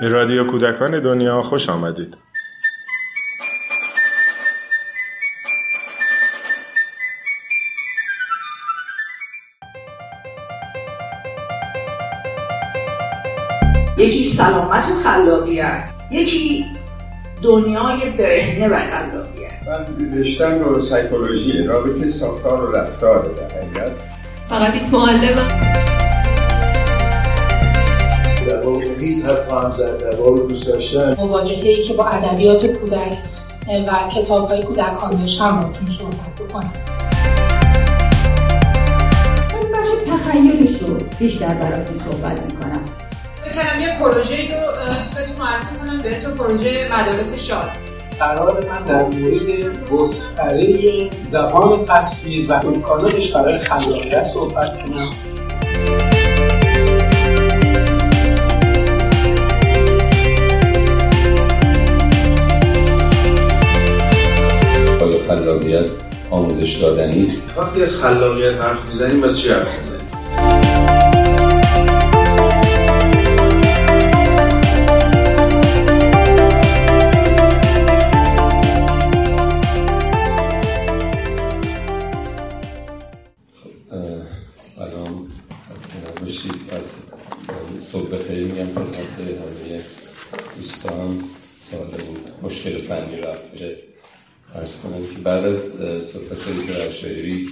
به رادیو کودکان دنیا خوش آمدید. یکی سلامت و خلاقیت یکی دنیای برهنه و خلاقیت. من رشتم رو سایکولوژی رابطه ساختار و رفتار در حقیقت. فقط یک معلمم. در واقع دوست داشتن. مواجهه که با ادبیات کودک و کتاب های کودکان داشتم باتون صحبت بکنم. من بخش تخیلش رو بیشتر براتون صحبت می‌کنم. فکر یه پروژه رو بهتون معرفی کنم به اسم پروژه مدارس شاد. قرار من در مورد گستره زبان تصویر و امکاناتش برای خلاقیت صحبت کنم. خلاقیت آموزش دادنی است. وقتی از خلاقیت حرف می‌زنیم از چی حرف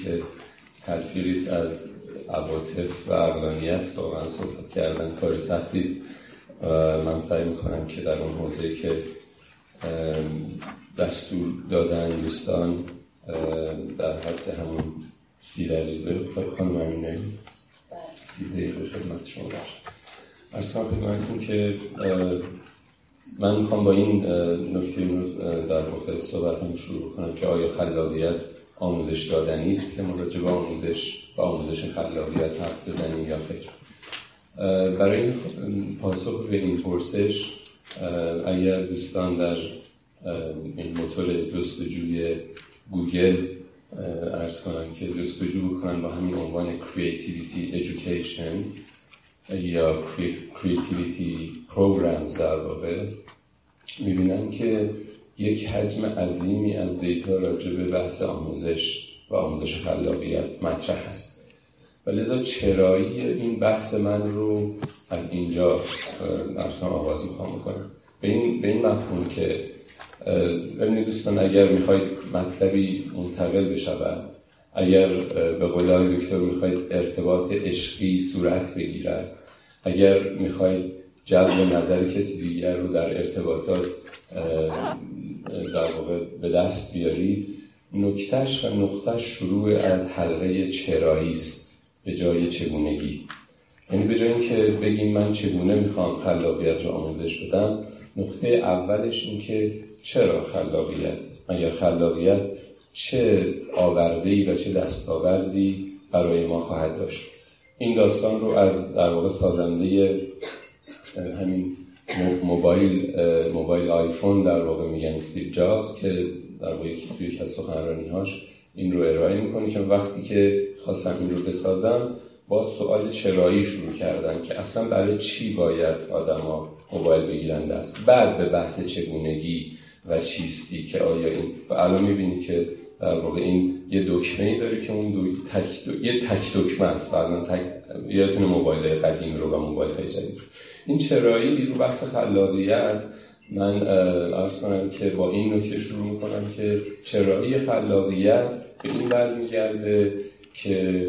که تلفیریست از عواطف و اقلانیت واقعا صحبت کردن کار سختی است. من سعی می‌کنم که در اون حوزه که دستور دادن دوستان در حد همون سی دقیقه خانم امینه سی دقیقه خدمت شما باشه ارز کنم که من می‌خوام با این نکته در واقع صحبتم شروع کنم که آیا خلاقیت آموزش دادنی است که ما راجع به آموزش و آموزش خلاقیت حرف بزنیم یا خیر برای پاسخ به این پرسش اگر دوستان در این موتور جستجوی گوگل ارز کنم که جستجو بکنن با همین عنوان Creativity Education یا Creativity Programs در واقع می‌بینن که یک حجم عظیمی از دیتا راجع به بحث آموزش و آموزش خلاقیت مطرح هست و لذا چرایی این بحث من رو از اینجا ارسان آغاز می‌خوام بکنم. به این, به این مفهوم که ببینید دوستان اگر می‌خواید مطلبی منتقل بشود اگر به قول دکتر می‌خواید ارتباط عشقی صورت بگیرد اگر می‌خواید جلب نظر کسی دیگر رو در ارتباطات در واقع به دست بیاری. نکتش و نقطش شروع از حلقه چرایی است. به جای چگونگی. یعنی به جای اینکه بگیم من چگونه می‌خوام خلاقیت رو آموزش بدم نقطه اولش این که چرا خلاقیت؟ اگر خلاقیت چه آوردهی و چه دستاوردی برای ما خواهد داشت. این داستان رو از در واقع سازنده همین موبایل موبایل آیفون در واقع میگن استیو جابز که در واقع توی از سخنرانی هاش این رو ارائه می‌کنه که وقتی که خواستم این رو بسازم با سوال چرایی شروع کردن که اصلا برای چی باید آدما موبایل بگیرن دست؟ بعد به بحث چگونگی و چیستی که آیا این و الان می‌بینی که در واقع این یه دکمه ای داره که اون دو... تک دو... یه تک دکمه است. الان تک یادتونه موبایل قدیم رو و موبایل های جدید این چرایی رو بحث خلاقیت من ارز کنم که با این نکته شروع می‌کنم که چرایی خلاقیت به این برمیگرده که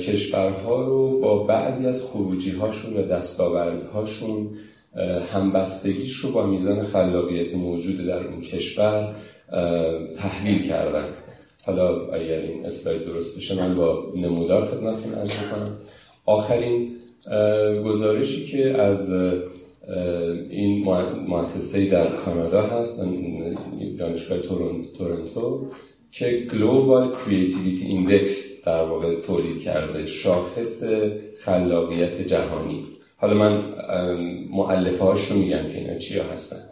کشورها رو با بعضی از خروجی هاشون و دستاوردهاشون همبستگیش رو با میزان خلاقیت موجود در اون کشور تحلیل کردن. حالا اگر این اسلاید درست بشه من با نمودار خدمتتون عرض کنم آخرین گزارشی که از این مؤسسه در کانادا هست دانشگاه تورنتو که Global Creativity Index در واقع تولید کرده شاخص خلاقیت جهانی. حالا من مؤلفه هاش رو میگم که اینا چیا هستن.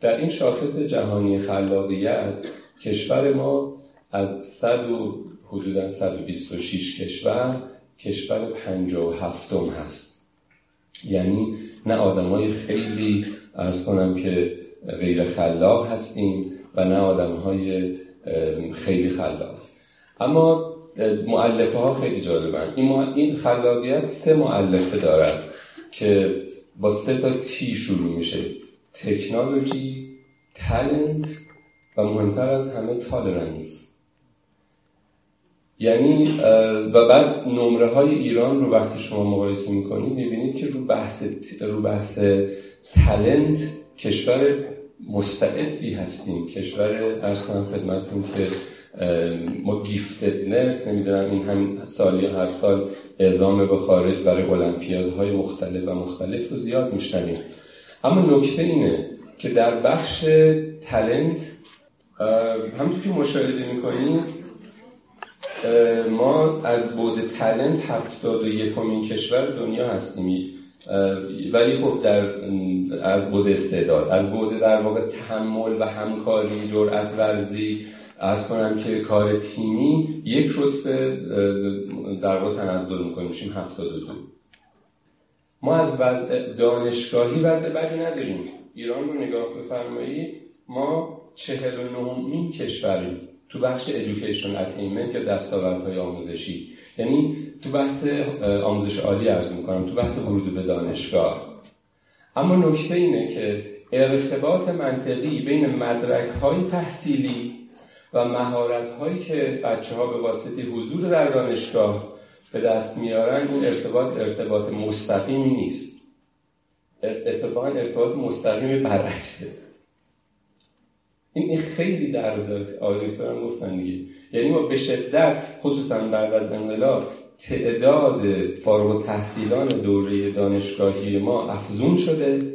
در این شاخص جهانی خلاقیت کشور ما از 100 و حدودا 126 کشور کشور 57 هست. یعنی نه آدمای خیلی ارز کنم که غیر خلاق هستیم و نه آدم های خیلی خلاق. اما معلفه ها خیلی جالبن. این, این خلاقیت سه معلفه دارد که با سه تا T شروع میشه. technology talent و مهمتر از همه tolerance یعنی و بعد نمره های ایران رو وقتی شما مقایسه می‌کنید می‌بینید که رو بحث رو بحث talent کشور مستعدی هستیم. کشور عرض کنم خدمتتون که ما giftedness نمی‌دونم این همین سالی هر سال اعزام به خارج برای المپیادهای مختلف و مختلف رو زیاد میشنویم. اما نکته اینه که در بخش تلنت همونطور که مشاهده می‌کنیم ما از بود تلنت هفتاد و یکمین کشور دنیا هستیم. ولی خب در از بود استعداد از بود در واقع تحمل و همکاری جرأت ورزی ارز کنم که کار تیمی یک رتبه در واقع تنزل می‌کنیم. میشیم دو. ما از وضع دانشگاهی وضع بدی نداریم. ایران رو نگاه بفرمایید ما چهل و نهمین کشوریم. تو بخش education attainment یا دستاوردهای آموزشی. یعنی تو بحث آموزش عالی عرض می‌کنم تو بحث ورود به دانشگاه. اما نکته اینه که ارتباط منطقی بین مدرک های تحصیلی و مهارت هایی که بچه ها به واسطه حضور در دانشگاه به دست میارن این ارتباط ارتباط مستقیمی نیست. اتفاقا ارتباط مستقیمی برعکسه. این خیلی داره. آقای دکتر گفتن دیگه. یعنی ما به شدت خصوصا بعد از انقلاب تعداد فارغ تحصیلان دوره دانشگاهی ما افزون شده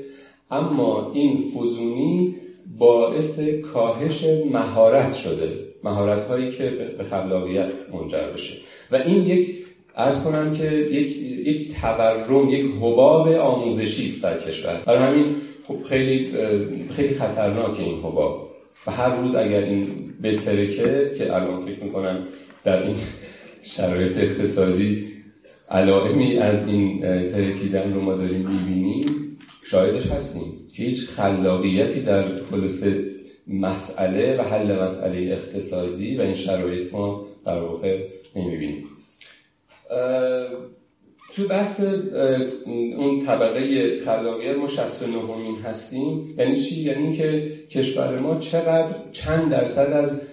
اما این فزونی باعث کاهش مهارت شده. مهارت هایی که به خلاقیت منجر بشه. و این یک ارز کنم که یک, یک تورم یک حباب آموزشی است در کشور. برای همین خب خیلی خیلی خطرناک این حباب. و هر روز اگر این بترکه که الان فکر می‌کنم در این شرایط اقتصادی علائمی از این ترکیدن رو ما داریم می‌بینیم شاهدش هستیم که هیچ خلاقیتی در خلاص مسئله و حل مسئله اقتصادی و این شرایط ما در واقع نمی‌بینیم. تو بحث اون طبقه خلاقیت ما 69 همین هستیم. یعنی چی؟ یعنی که کشور ما چقدر چند درصد از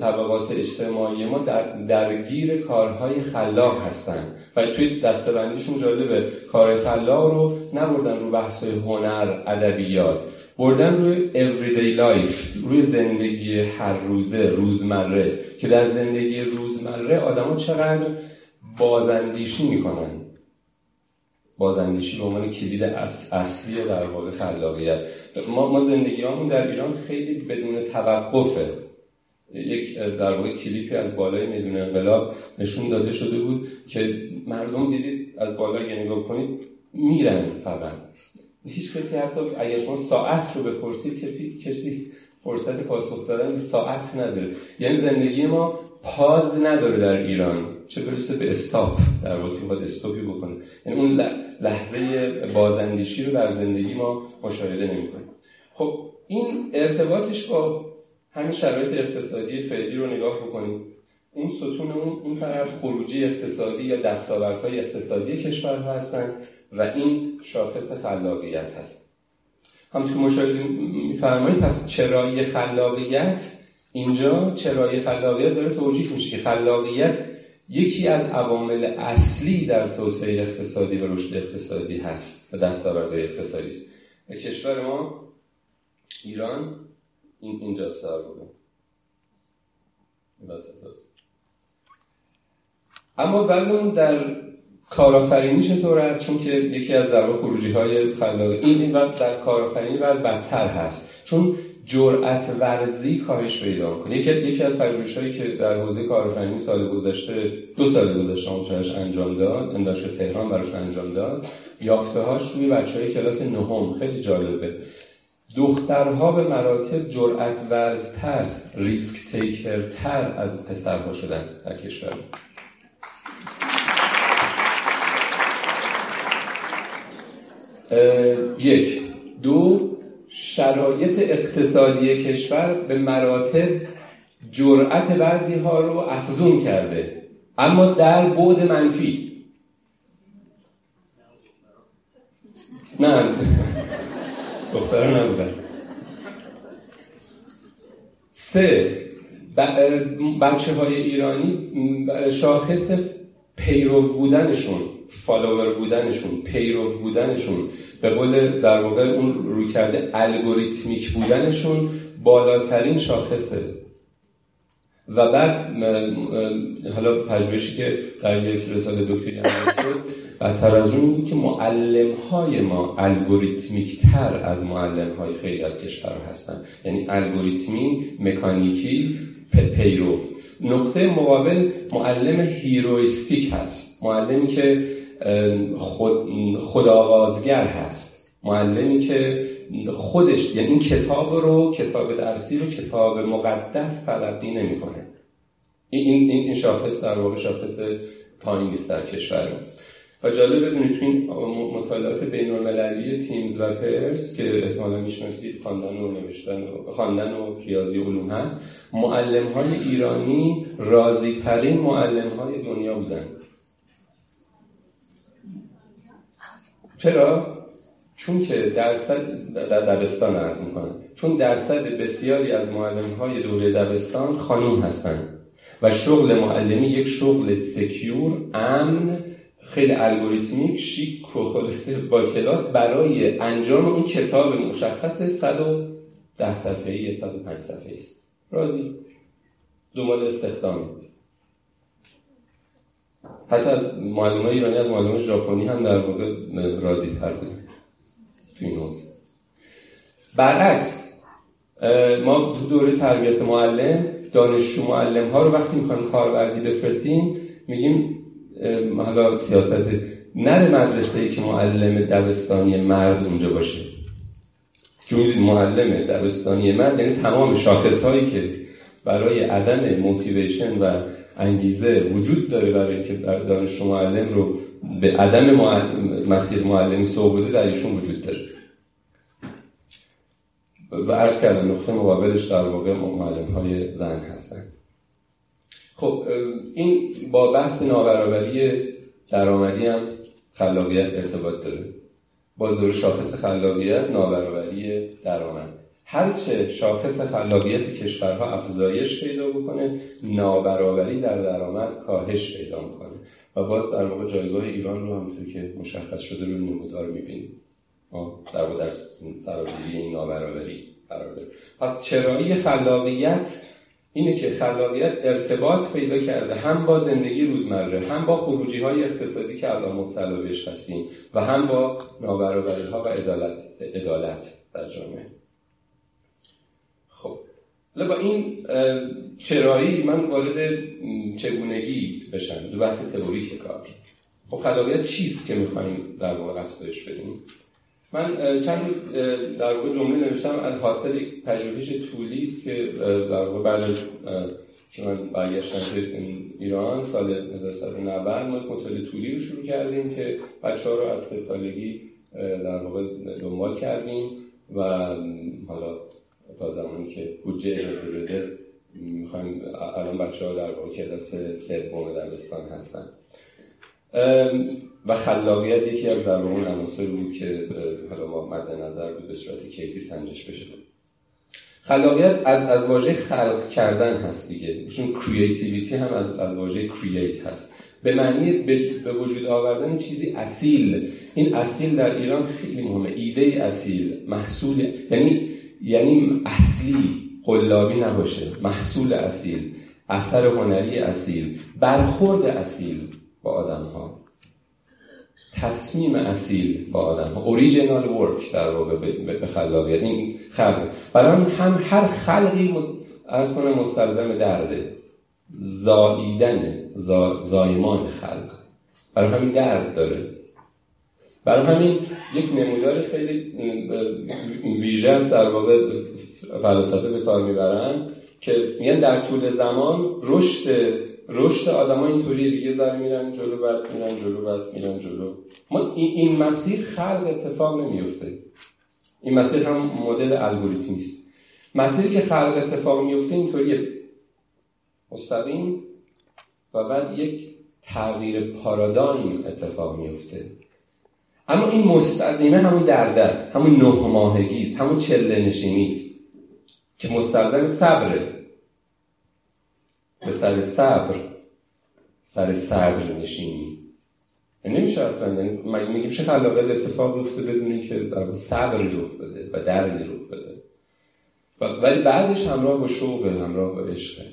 طبقات اجتماعی ما در درگیر کارهای خلاق هستن. و توی دستبندیشون جالبه کار خلاق رو نبردن رو بحث هنر ادبیات. بردن روی everyday life روی زندگی هر روزه روزمره. که در زندگی روزمره آدما چقدر بازندیشی می‌کنن. بازندیشی به عنوان کلید اصلی در واقع خلاقیت. ما, ما زندگی همون در ایران خیلی بدون توقفه. یک در واقع کلیپی از بالای میدون انقلاب نشون داده شده بود که مردم دیدید از بالای نگاه کنید میرن فقط. هیچ کسی حتی اگر شما ساعت رو بپرسید کسی کسی فرصت پاسخ دادن ساعت نداره. یعنی زندگی ما پاز نداره در ایران. چه برسه به استاپ در واقع باید استاپی بکنه. یعنی اون لحظه بازندیشی رو در زندگی ما مشاهده نمی‌کنیم خب این ارتباطش با همین شرایط اقتصادی فعلی رو نگاه بکنیم. اون ستون اون اون طرف خروجی اقتصادی یا دستاوردهای اقتصادی کشور هستند و این شاخص خلاقیت هست. همونطور مشاهده میفرمایید پس چرایی خلاقیت اینجا چرایی خلاقیت داره توجیه میشه که خلاقیت یکی از عوامل اصلی در توسعه اقتصادی و رشد اقتصادی هست و دستاوردهای اقتصادی است. و کشور ما ایران این اینجا سر بوده. اما وضعمون در کارآفرینی چطور است؟ چون که یکی از در خروجی های خلاقی این در کارآفرینی وضع بدتر هست. چون جرأت ورزی کاهش پیدا کنه. یکی یکی از پژوهش‌هایی که در حوزه کارآفرینی سال گذشته دو سال گذشته آموزش انجام داد دانشگاه تهران براش انجام داد یافته‌هاش روی بچه‌های کلاس نهم. خیلی جالبه. دخترها به مراتب جرأت ورزتر ریسک تیکرتر از پسرها شدن در کشور. یک. دو شرایط اقتصادی کشور به مراتب جرأت بعضی ها رو افزون کرده. اما در بعد منفی. نه. دختران نبودن. سه. بچه های ایرانی شاخص پیرو بودنشون. فالوور بودنشون پیرو بودنشون به قول در واقع اون روی کرده الگوریتمیک بودنشون بالاترین شاخصه. و بعد حالا پژوهشی که در یک رساله دکتری انجام شد بدتر از اون که معلم های ما الگوریتمیک تر از معلم های خیلی از کشورها هستن. یعنی الگوریتمی مکانیکی پیرو. نقطه مقابل معلم هیرویستیک هست. معلمی که خود خودآغازگر هست. معلمی که خودش یعنی این کتاب رو کتاب درسی رو کتاب مقدس تلقی نمی‌کنه. این این این شاخص در واقع شاخص پایین است در کشور و جالب بدونید تو این مطالعات بین المللی تیمز و پرس که احتمالا می‌شناسید خواندن و نوشتن و خواندن و ریاضی علوم هست معلم های ایرانی راضی ترین معلم های دنیا بودن. چرا؟ چون که درصد در دبستان عرض می‌کنم. چون درصد بسیاری از معلم های دوره دبستان خانوم هستند و شغل معلمی یک شغل سکیور امن خیلی الگوریتمیک شیک و خلاصه با کلاس برای انجام اون کتاب مشخص 110 صفحه‌ای یا 105 صفحه‌ای است. راضی؟ دنبال استخدامی حتی از معلم ایرانی از معلم ژاپنی هم در واقع راضی تر بودن تو این برعکس ما تو دوره تربیت معلم دانشجو معلم ها رو وقتی می‌خوایم کارورزی بفرستیم میگیم حالا سیاست نره مدرسه ای که معلم دبستانی مرد اونجا باشه. چون معلم دبستانی مرد یعنی تمام شاخص هایی که برای عدم موتیویشن و انگیزه وجود داره برای که دانش معلم رو به عدم مسیر معلمی سوق بده در ایشون وجود داره. و عرض کردم نقطه مقابلش در واقع معلم های زن هستن. خب این با بحث نابرابری درآمدی هم خلاقیت ارتباط داره. با ظهور شاخص خلاقیت نابرابری درآمد. هرچه شاخص خلاقیت کشورها افزایش پیدا بکنه نابرابری در درآمد کاهش پیدا می‌کنه. و باز در واقع جایگاه ایران رو همونطور که مشخص شده رو نمودار می‌بینیم. در در سرازیری این نابرابری قرار داره پس چرایی خلاقیت اینه که خلاقیت ارتباط پیدا کرده هم با زندگی روزمره هم با خروجی های اقتصادی که الان مبتلا بهش هستیم و هم با نابرابری ها و عدالت در جامعه. خب. با این چرایی من وارد چگونگی بشم. دو بحث تئوریک کار. خب خلاقیت چیست که می‌خوایم در واقع افزایش بدیم؟ من چند در واقع جمله نوشتم. از حاصل پژوهش طولی است که در واقع بعد از که من برگشتم به ایران سال 1990 ما یک مطالعه طولی رو شروع کردیم که بچه ها رو از سه سالگی در واقع دنبال کردیم و حالا تا زمانی که بودجه اجازه بده می‌خوایم الان بچه ها در واقع کلاس سوم دبستان هستن. و خلاقیت یکی از در اون عناصری بود که حالا ما مد نظر بود به صورت کیفی سنجش بشه. خلاقیت از از واژه خلق کردن هست دیگه. چون کریتیویتی هم از از واژه کرییت هست. به معنی به وجود آوردن چیزی اصیل. این اصیل در ایران خیلی مهمه. ایده اصیل محصول یعنی یعنی اصلی قلابی نباشه محصول اصیل اثر هنری اصیل برخورد اصیل با آدم ها تصمیم اصیل با آدم ها اوریجینال ورک در واقع به خلاقیت. این خلق. برای هم هر خلقی از کنه مستلزم درده زاییدن زایمان خلق. برای همین درد داره. برای همین یک نمودار خیلی ویژه است در واقع فلسفه به کار می‌برن که میگن در طول زمان رشد رشد آدما اینطوری دیگه ذره میرن جلو بعد میرن جلو بعد میرن جلو. ما این مسیر خلق اتفاق نمیفته این مسیر هم مدل الگوریتمی است. مسیری که خلق اتفاق میفته اینطوریه. مستقیم و بعد یک تغییر پارادایم اتفاق میفته اما این مستقیمه همون درده است همون نه ماهگی است همون چله نشینی است که مستلزم صبره. به سر صبر سر صبر نشینی. نمیشه اصلا یعنی میگیم چه خلاقیت اتفاق بیفته بدون که صبر رخ بده و درد رخ بده. ولی بعدش همراه با شوق همراه با عشقه.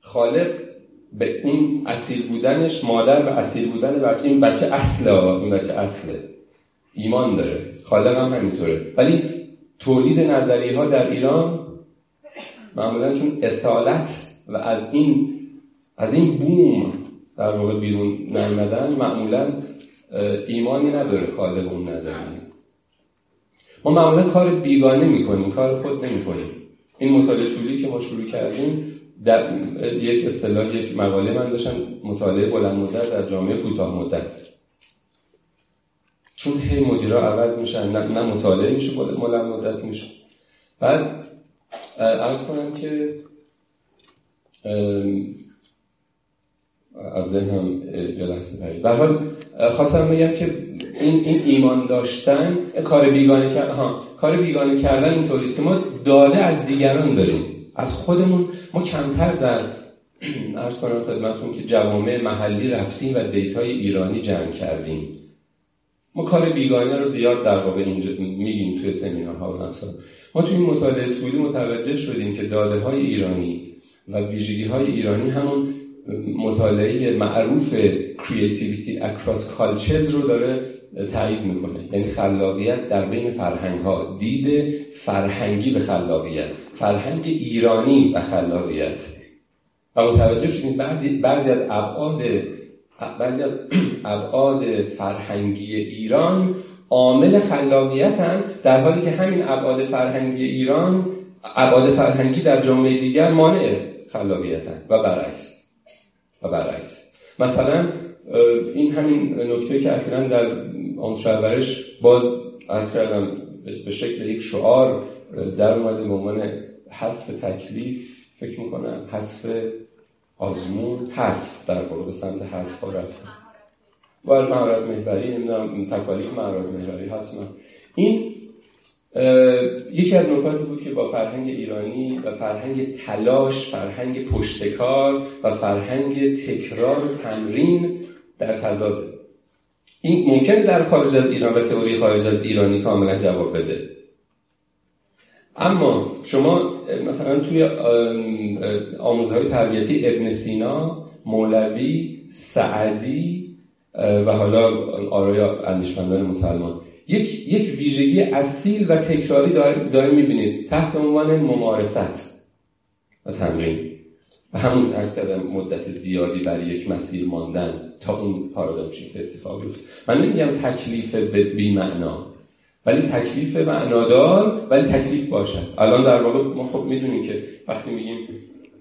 خالق به اون اصیل بودنش مادر به اصیل بودن بچه. این بچه اصله این بچه اصله. ایمان داره. خالق هم همینطوره. ولی تولید نظری ها در ایران معمولا چون اصالت و از این از این بوم در واقع بیرون نیمدن معمولا ایمانی نداره خالق اون نظریه. ما معمولا کار بیگانه می‌کنیم کار خود نمی‌کنیم. این مطالعه طولی که ما شروع کردیم. در یک اصطلاح یک مقاله من داشتم مطالعه بلند مدت در جامعه کوتاه مدت. چون هی مدیرا عوض میشن نه, نه مطالعه میشه بلند مدت میشه. بعد ارز کنم که از ذهنم یه لحظه پرید به حال خواستم بگم که این, این ایمان داشتن کار بیگانه کردن کار بیگانه کردن اینطوریست که ما داده از دیگران داریم. از خودمون. ما کمتر در ارز کنم خدمتون که جوامع محلی رفتیم و دیتای ایرانی جمع کردیم. ما کار بیگانه رو زیاد در واقع اینجا میگیم توی سمینارها و همسان ما توی این مطالعه طولی متوجه شدیم که داده های ایرانی و ویژگی های ایرانی همون مطالعه معروف Creativity Across Cultures رو داره تایید می‌کنه. یعنی خلاقیت در بین فرهنگ ها دید فرهنگی به خلاقیت فرهنگ ایرانی به خلاقیت و متوجه شدیم بعضی از ابعاد بعضی از ابعاد فرهنگی ایران عامل خلاقیتن در حالی که همین ابعاد فرهنگی ایران ابعاد فرهنگی در جامعه دیگر مانع خلاقیتن و برعکس. و برعکس. مثلا این همین نکته که اخیرا در آموزش باز از کردم به شکل یک شعار در اومده به عنوان حذف تکلیف فکر می‌کنم حذف آزمون حذف در واقع به سمت حذف ها رفتن و مهارت محوری نمی‌دونم تکالیف مهارت محوری هست این یکی از نکاتی بود که با فرهنگ ایرانی و فرهنگ تلاش فرهنگ پشتکار و فرهنگ تکرار تمرین در تضاد این ممکن در خارج از ایران و تئوری خارج از ایرانی کاملا جواب بده. اما شما مثلا توی آموزهای تربیتی ابن سینا مولوی سعدی و حالا آرایا اندیشمندان مسلمان. یک یک ویژگی اصیل و تکراری داریم می‌بینید. تحت عنوان ممارست و تمرین. و همون ارز کردم مدت زیادی برای یک مسیر ماندن. تا اون پارادایم شیفت اتفاق بیفته من نمیگم تکلیف بی معنا ولی تکلیف معنادار ولی تکلیف باشد. الان در واقع ما خب می‌دونیم که وقتی میگیم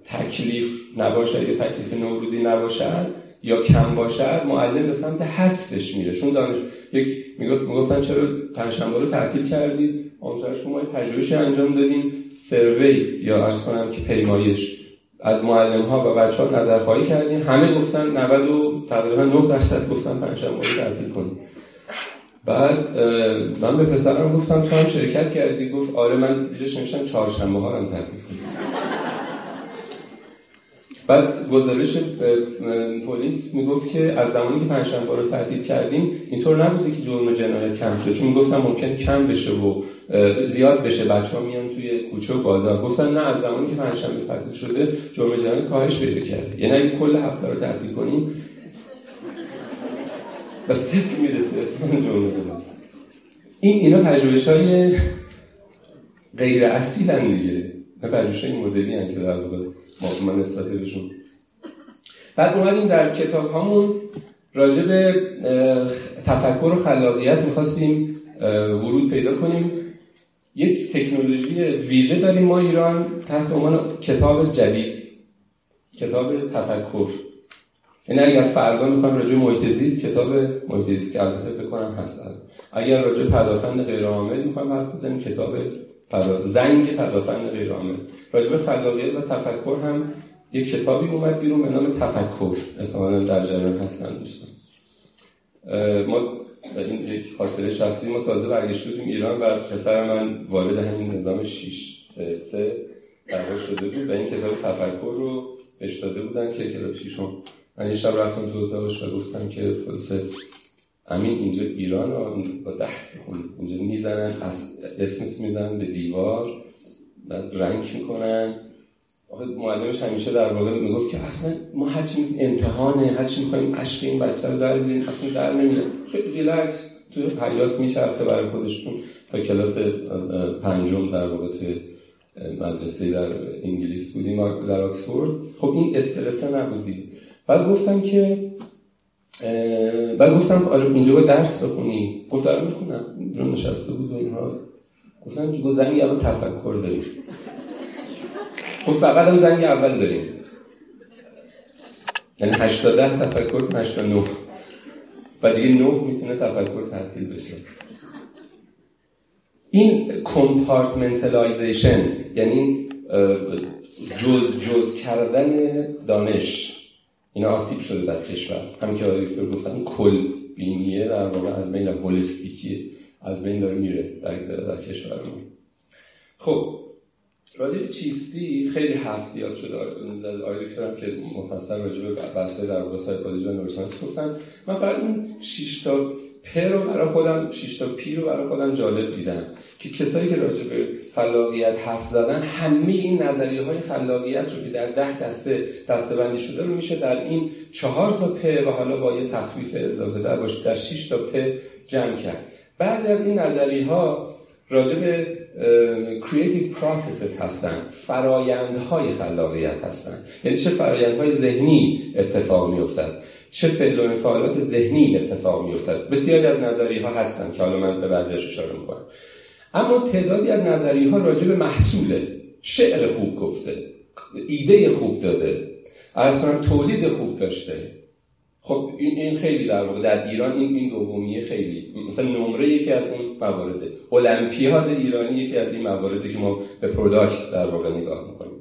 تکلیف نباشد یا تکلیف نوروزی نباشد یا کم باشد معلم به سمت حذفش میره. چون دانش یک می‌گفتن چرا پنجشنبه رو تعطیل کردید؟ آموزش ما پژوهشی انجام دادیم سروی یا ارز کنم که پیمایش از معلم ها و بچه ها نظرخواهی کردیم. همه گفتن 90 و تقریبا 9 درصد گفتن پنجشنبه تعطیل کنیم بعد من به پسرم گفتم تو هم شرکت کردی؟ گفت آره من زیرش نوشتم چهارشنبه ها رو تعطیل کنیم بعد گزارش پلیس می‌گفت که از زمانی که پنجشنبه رو تعطیل کردیم اینطور نبوده که جرم جنایت کم شد. چون گفتم ممکن کم بشه و زیاد بشه. بچه ها میان توی کوچه و بازار. گفتن نه از زمانی که پنجشنبه تعطیل شده جرم جنایت کاهش پیدا کرده. یعنی اگه کل هفته رو تعطیل کنیم به صفر می‌رسه؟ این اینا پژوهش های غیر اصیل دیگه. نه پژوهش های مدلی هن که در واقع ما نسبت بهشون. بعد اومدیم در کتاب هامون راجع به تفکر و خلاقیت می‌خواستیم ورود پیدا کنیم. یک تکنولوژی ویژه داریم ما ایران تحت عنوان کتاب جدید. کتاب تفکر. یعنی اگر فردا می‌خوام راجع محیط زیست کتاب محیط زیست که البته فکر کنم هست. اگر راجع پدافند غیر عامل می‌خوام حرف بزنیم کتاب پدا... زنگ پدافند غیر عامل راجع به خلاقیت و تفکر هم یک کتابی اومد بیرون به نام تفکر. احتمالا در جریان هستن دوستان. ما این یک خاطره شخصی ما تازه برگشت بودیم ایران و پسر من والد همین نظام 6 3 3 شده بود و این کتاب تفکر رو بهش داده بودن که کلاس شیشم من یه شب رفتم تو اتاقش و گفتم که خلاصه امین اینجا ایران رو با دست خون اینجا می‌زنن از اسمت می‌زنن به دیوار بعد رنگ می‌کنن. آخه معلمش همیشه در واقع می‌گفت که اصلا ما هرچی امتحانه هرچی می‌خوایم عشق این بچه رو در بیاریم اصلا در نمیاد. خیلی ریلکس. تو حیات میچرخه برای خودشون. تا کلاس پنجم در واقع توی مدرسه در انگلیس بودیم در آکسفورد. خب این استرسه نبودی. بعد گفتم که بعد گفتم آره اینجا با درس بخونی. گفت دارم می‌خونم. رو نشسته بود و اینها. گفتم که زنگ اول تفکر داریم خب فقط هم زنگ اول داریم. یعنی 8 ده تفکر 8 9 و دیگه 9 می‌تونه تفکر تعطیل بشه. این compartmentalization یعنی جزء جزء کردن دانش. اینا آسیب شده در کشور. همین که دکتر گفتن کل بینیه در واقع از بین holistic ی از بین داره میره در, در کشورمون خب راجع چیستی خیلی حرف زیاد شده. آقای دکترم که مفصل راجع به در واقع سایکولوژی و neuroscience گفتن من فقط این 6 تا پ رو برای خودم 6 تا پی رو برای خودم جالب دیدم. که کسایی که راجع به خلاقیت حرف زدن همه این نظریه های خلاقیت رو که در ده دسته دسته بندی شده رو میشه در این چهار تا پ و حالا با یه تخفیف اضافه در باشه در 6 تا پ جمع کرد. بعضی از این نظریه ها راجع به creative processes هستن فرایندهای خلاقیت هستن. یعنی چه فرایندهای ذهنی اتفاق میافتد چه فعل و انفعالات ذهنی اتفاق میافتد. بسیاری از نظریه ها هستن که حالا من به بعضیش اشاره می‌کنم. اما تعدادی از نظریه ها راجع به محصوله. شعر خوب گفته ایده خوب داده از کنم تولید خوب داشته. خب این این خیلی در واقع در ایران این این دومیه خیلی مثلا نمره یکی از اون موارده المپیاد ایرانی یکی از این موارده که ما به پروداکت در واقع نگاه می‌کنیم.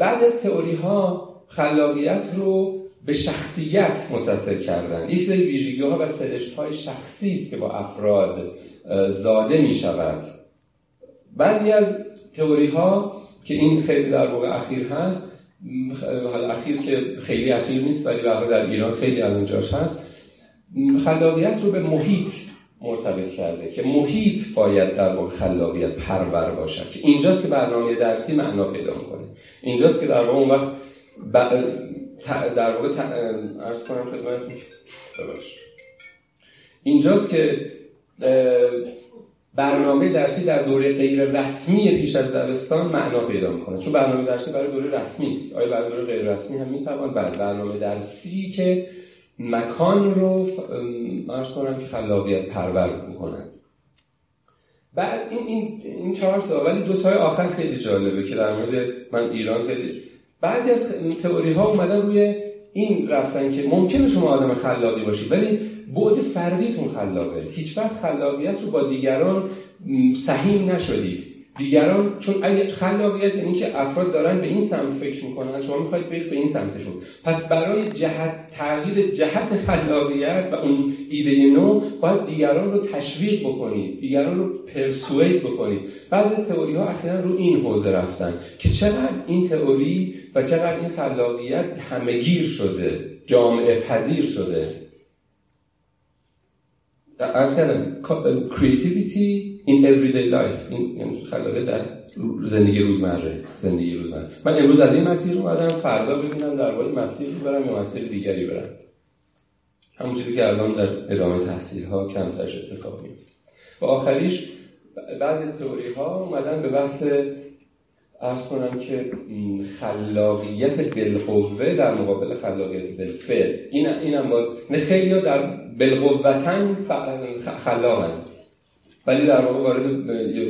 بعضی از تئوری ها خلاقیت رو به شخصیت متصل کردن. یک سری ویژگی ها و سرشت های شخصی است که با افراد زاده می شود بعضی از تئوری ها که این خیلی در واقع اخیر هست حالا اخیر که خیلی اخیر نیست ولی در ایران خیلی الان جاش هست خلاقیت رو به محیط مرتبط کرده که محیط باید در واقع خلاقیت پرور باشد که اینجاست که برنامه درسی معنا پیدا می‌کنه. اینجاست که در واقع اون وقت در واقع ارز کنم خدمت اینجاست که برنامه درسی در دوره غیر رسمی پیش از دبستان معنا پیدا می‌کنه. چون برنامه درسی برای دوره رسمی است. آیا برای دوره غیر رسمی هم می‌توان؟ بله برنامه درسی که مکان رو مرز کنم که خلاقیت پرور می‌کنند بعد این این این چهار تا ولی دو تای آخر خیلی جالبه که در مورد من ایران خیلی بعضی از تئوری ها اومدن روی این رفتن که ممکنه شما آدم خلاقی باشید ولی بعد فردیتون خلاقه. هیچ وقت خلاقیت رو با دیگران سهیم نشدید. دیگران چون اگه خلاقیت یعنی که افراد دارن به این سمت فکر می‌کنن شما می‌خواید برید به این سمتشون. پس برای جهت تغییر جهت خلاقیت و اون ایده نو باید دیگران رو تشویق بکنید دیگران رو پرسوید بکنید. بعضی تئوری ها اخیرا رو این حوزه رفتن که چقدر این تئوری و چقدر این خلاقیت همهگیر شده جامعه پذیر شده. ارز کردم creativity in everyday life. این یعنی خلاقه در زندگی روزمره زندگی روزمره. من امروز از این مسیر اومدم فردا ببینم در واقع مسیر برم یا مسیر دیگری برم. همون چیزی که الان در ادامه تحصیل ها کمترش اتفاق میفته و آخریش بعضی تئوری ها اومدن به بحث ارز کنم که خلاقیت بالقوه در مقابل خلاقیت بالفعل. این اینم باز نه خیلی در بالقوتن خلاقن. ولی در واقع وارد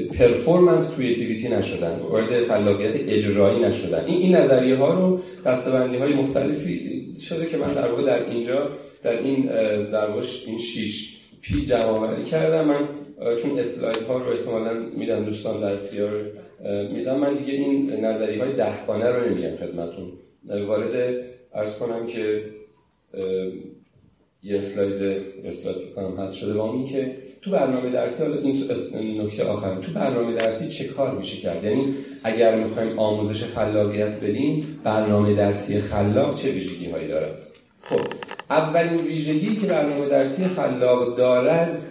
پرفورمنس کریتیویتی نشدن. وارد خلاقیت اجرایی نشدن. این این نظریه ها رو دستبندی های مختلفی شده که من در واقع در اینجا در این در واقع این شیش پی جمع کردم. من چون اسلاید ها رو احتمالا میدم دوستان در اختیار میدم. من دیگه این نظریه های دهگانه رو نمیگم خدمتون. وارد ارز کنم که یه اسلاید اسلاید کنم هست شده با که تو برنامه درسی حالا این نکته آخر تو برنامه درسی چه کار میشه کرد؟ یعنی اگر می‌خوایم آموزش خلاقیت بدیم برنامه درسی خلاق چه ویژگی هایی داره؟ خب اولین ویژگی که برنامه درسی خلاق دارد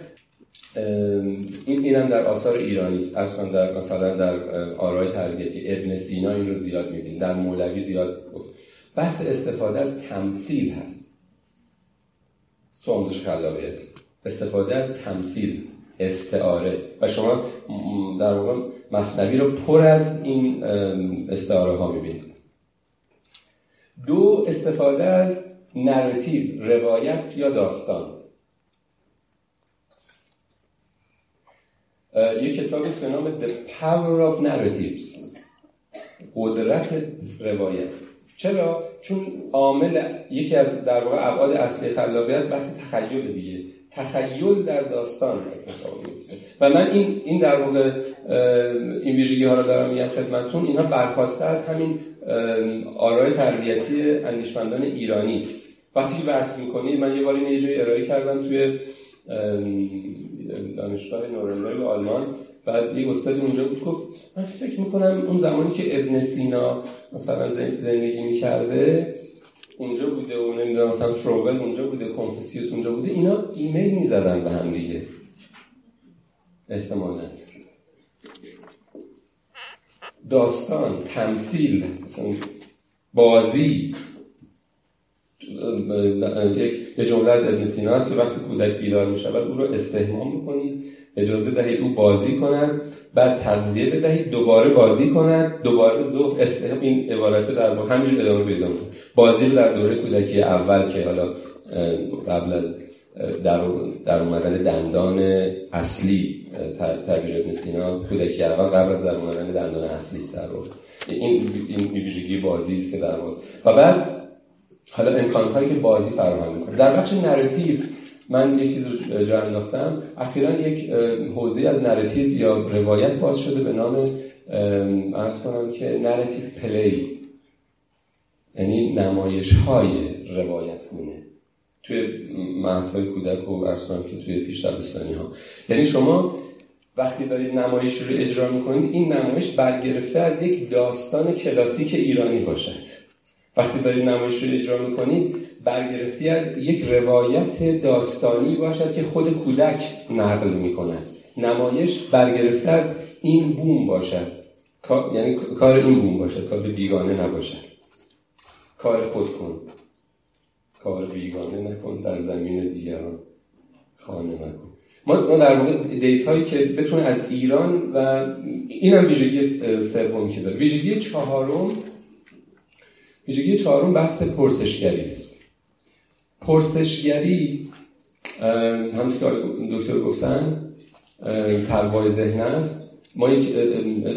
این اینم در آثار ایرانی است. اصلا در مثلا در آرای تربیتی ابن سینا این رو زیاد می‌بینید در مولوی زیاد گفت. بحث استفاده از تمثیل هست. تو آموزش خلاقیت. استفاده از تمثیل استعاره. و شما در واقع مصنوی رو پر از این استعاره ها می‌بینید. دو استفاده از نراتیو روایت یا داستان. یک کتابی به نام The Power of Narratives. قدرت روایت. چرا؟ چون عامل یکی از در واقع ابعاد اصلی خلاقیت بحث تخیل دیگه. تخیل در داستان اتفاق میفته و من این این در واقع این ویژگی ها رو دارم میگم خدمتتون. اینها برخواسته از همین آرای تربیتی اندیشمندان ایرانی است. وقتی بحث می‌کنید من یه بار این یه ارائه کردم توی دانشگاه نورنبرگ آلمان. بعد یه استادی اونجا بود گفت من فکر می‌کنم اون زمانی که ابن سینا مثلا زندگی می‌کرده اونجا بوده و نمی‌دونم مثلا فروول اونجا بوده کنفوسیوس اونجا بوده اینا ایمیل می‌زدن به هم دیگه. احتمالا. داستان تمثیل مثلا بازی. یک یه جمله از ابن سینا است که وقتی کودک بیدار می شود او رو استهمام بکنید اجازه دهید او بازی کند بعد تغذیه بدهید دوباره بازی کند. دوباره ظهر استهم این عبارت در همینجور ادامه پیدا بازی در دوره کودکی اول که حالا قبل از در, در اومدن دندان اصلی تعبیر ابن سینا کودکی اول قبل از در اومدن دندان اصلی سر این این ویژگی بازی است که در و بعد حالا امکانهایی که بازی فراهم می‌کنه. در بخش narrative من یه چیز رو جا انداختم. اخیرا یک حوزه از narrative یا روایت باز شده به نام عرض کنم که narrative play. یعنی نمایش های روایت گونه توی های کودک و ارز کنم که توی پیش دبستانی ها یعنی شما وقتی دارید نمایش رو اجرا می‌کنید این نمایش برگرفته از یک داستان کلاسیک ایرانی باشد. وقتی دارید نمایش رو اجرا می‌کنید برگرفتی از یک روایت داستانی باشد که خود کودک نقل می‌کنه نمایش برگرفته از این بوم باشد. یعنی کار این بوم باشد. کار بیگانه نباشد. کار خود کن. کار بیگانه نکن. در زمین دیگران خانه نکن. ما در واقع دیت هایی که بتونه از ایران و این هم ویژگی سومی که داره. ویژگی چهارم ویژگی چهارم بحث پرسشگری پرسشگری؟ همونطور که دکتر گفتن تقوای ذهن است. ما یک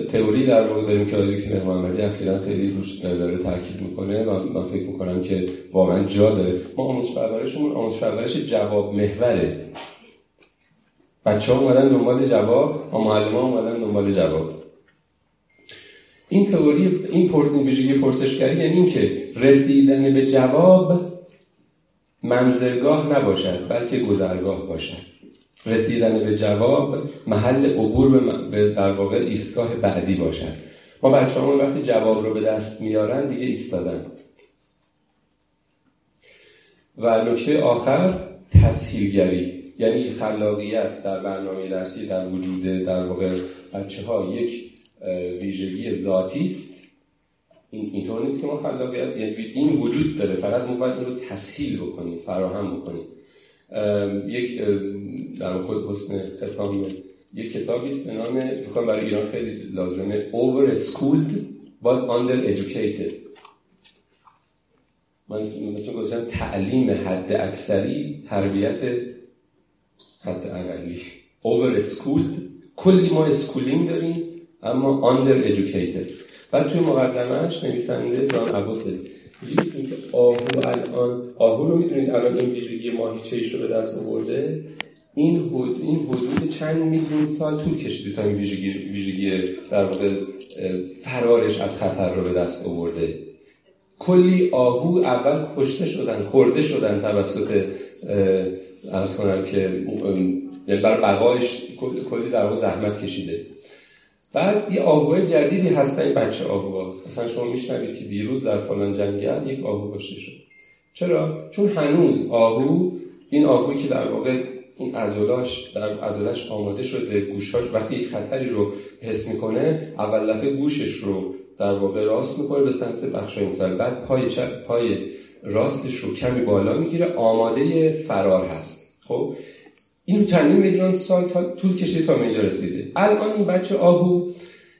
تئوری در واقع داریم که آقای دکتر محمدی اخیرا خیلی روش داره تاکید می‌کنه و من فکر می‌کنم که واقعا جا داره. ما آموزش پرورشمون آموزش پرورش جواب محوره. بچه ها اومدن دنبال جواب و معلم ها اومدن دنبال جواب. این تئوری این ویژگی پرسشگری یعنی اینکه رسیدن به جواب منزلگاه نباشد بلکه گذرگاه باشد. رسیدن به جواب محل عبور به در واقع ایستگاه بعدی باشد. ما بچه همون وقتی جواب رو به دست میارن دیگه ایستادن. و نکته آخر تسهیلگری. یعنی خلاقیت در برنامه درسی در وجود در واقع بچه ها یک ویژگی ذاتی است. این اینطور نیست که ما خلاقیت یعنی این وجود داره. فقط ما باید رو تسهیل بکنیم فراهم بکنیم. یک در خود حسن ختام یک کتابی است به نام فکر برای ایران خیلی لازمه. Over schooled but under educated من مثل گذاشتم تعلیم حد اکثری تربیت حد اقلی. Over schooled. کلی ما schooling داریم اما under educated بعد توی مقدمهش نویسنده جان ابوته می‌دونید که آهو الان آهو رو می‌دونید الان این ویژگی ماهیچه رو به دست آورده؟ این حدود این حدود چند میلیون سال طول کشیده تا این ویژگی ویژگی در واقع فرارش از خطر رو به دست آورده. کلی آهو اول کشته شدن خورده شدن توسط ارز کنم که یعنی بر بقایش کلی در واقع زحمت کشیده. بعد یه آهوهای جدیدی هستن این بچه آهوها مثلا شما میشنوید که دیروز در فلان جنگل یک آهو کشته شد. چرا؟ چون هنوز آهو این آهویی که در واقع این عضلاش در عضلش آماده شده گوشاش وقتی یک خطری رو حس می‌کنه اول دفعه گوشش رو در واقع راست می‌کنه به سمت بخشای مختلف. بعد پای پای راستش رو کمی بالا می‌گیره. آماده فرار هست. خب؟ این چندین میلیون سال طول کشیده تا اینجا رسیده. الان این بچه آهو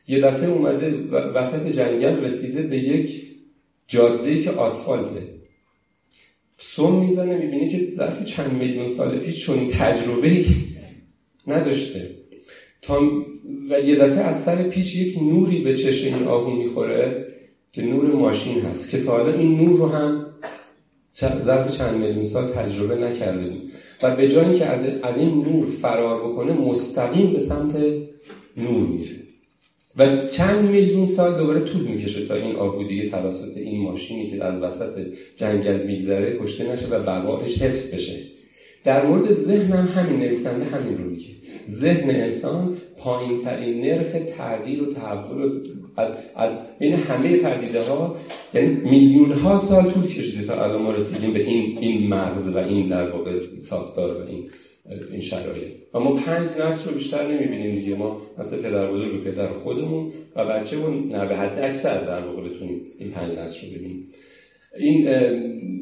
یه دفعه اومده وسط جنگل رسیده به یک جاده که آسفالته. سوم می‌زنه می‌بینه که ظرف چند میلیون سال پیش چون تجربه نداشته. تا و یه دفعه از سر پیچ یک نوری به چشم این آهو می‌خوره که نور ماشین هست که تا حالا این نور رو هم ظرف چند میلیون سال تجربه نکرده بود. و به جای اینکه از, این نور فرار بکنه مستقیم به سمت نور میره. و چند میلیون سال دوباره طول می‌کشه تا این آهو دیگه توسط این ماشینی که از وسط جنگل میگذره کشته نشه و بقایش حفظ بشه. در مورد ذهنم همین نویسنده همین رو میگه. ذهن انسان پایین ترین نرخ تغییر و تحول از بین همه پدیده ها یعنی میلیون ها سال طول کشیده تا الان ما رسیدیم به این این مغز و این در واقع ساختار و این این شرایط. و ما پنج نسل رو بیشتر نمی‌بینیم دیگه. ما مثل پدر بزرگ و پدر خودمون و بچه نه به حد اکثر در واقع بتونیم این پنج نسل رو ببینیم. این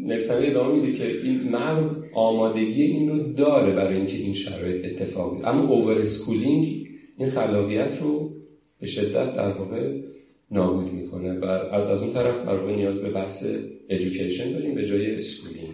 نویسنده ادامه میده که این مغز آمادگی این رو داره برای اینکه این شرایط اتفاق بیفته. اما over schooling این خلاقیت رو به شدت در واقع نابود می‌کنه و از اون طرف در واقع نیاز به بحث education داریم به جای schooling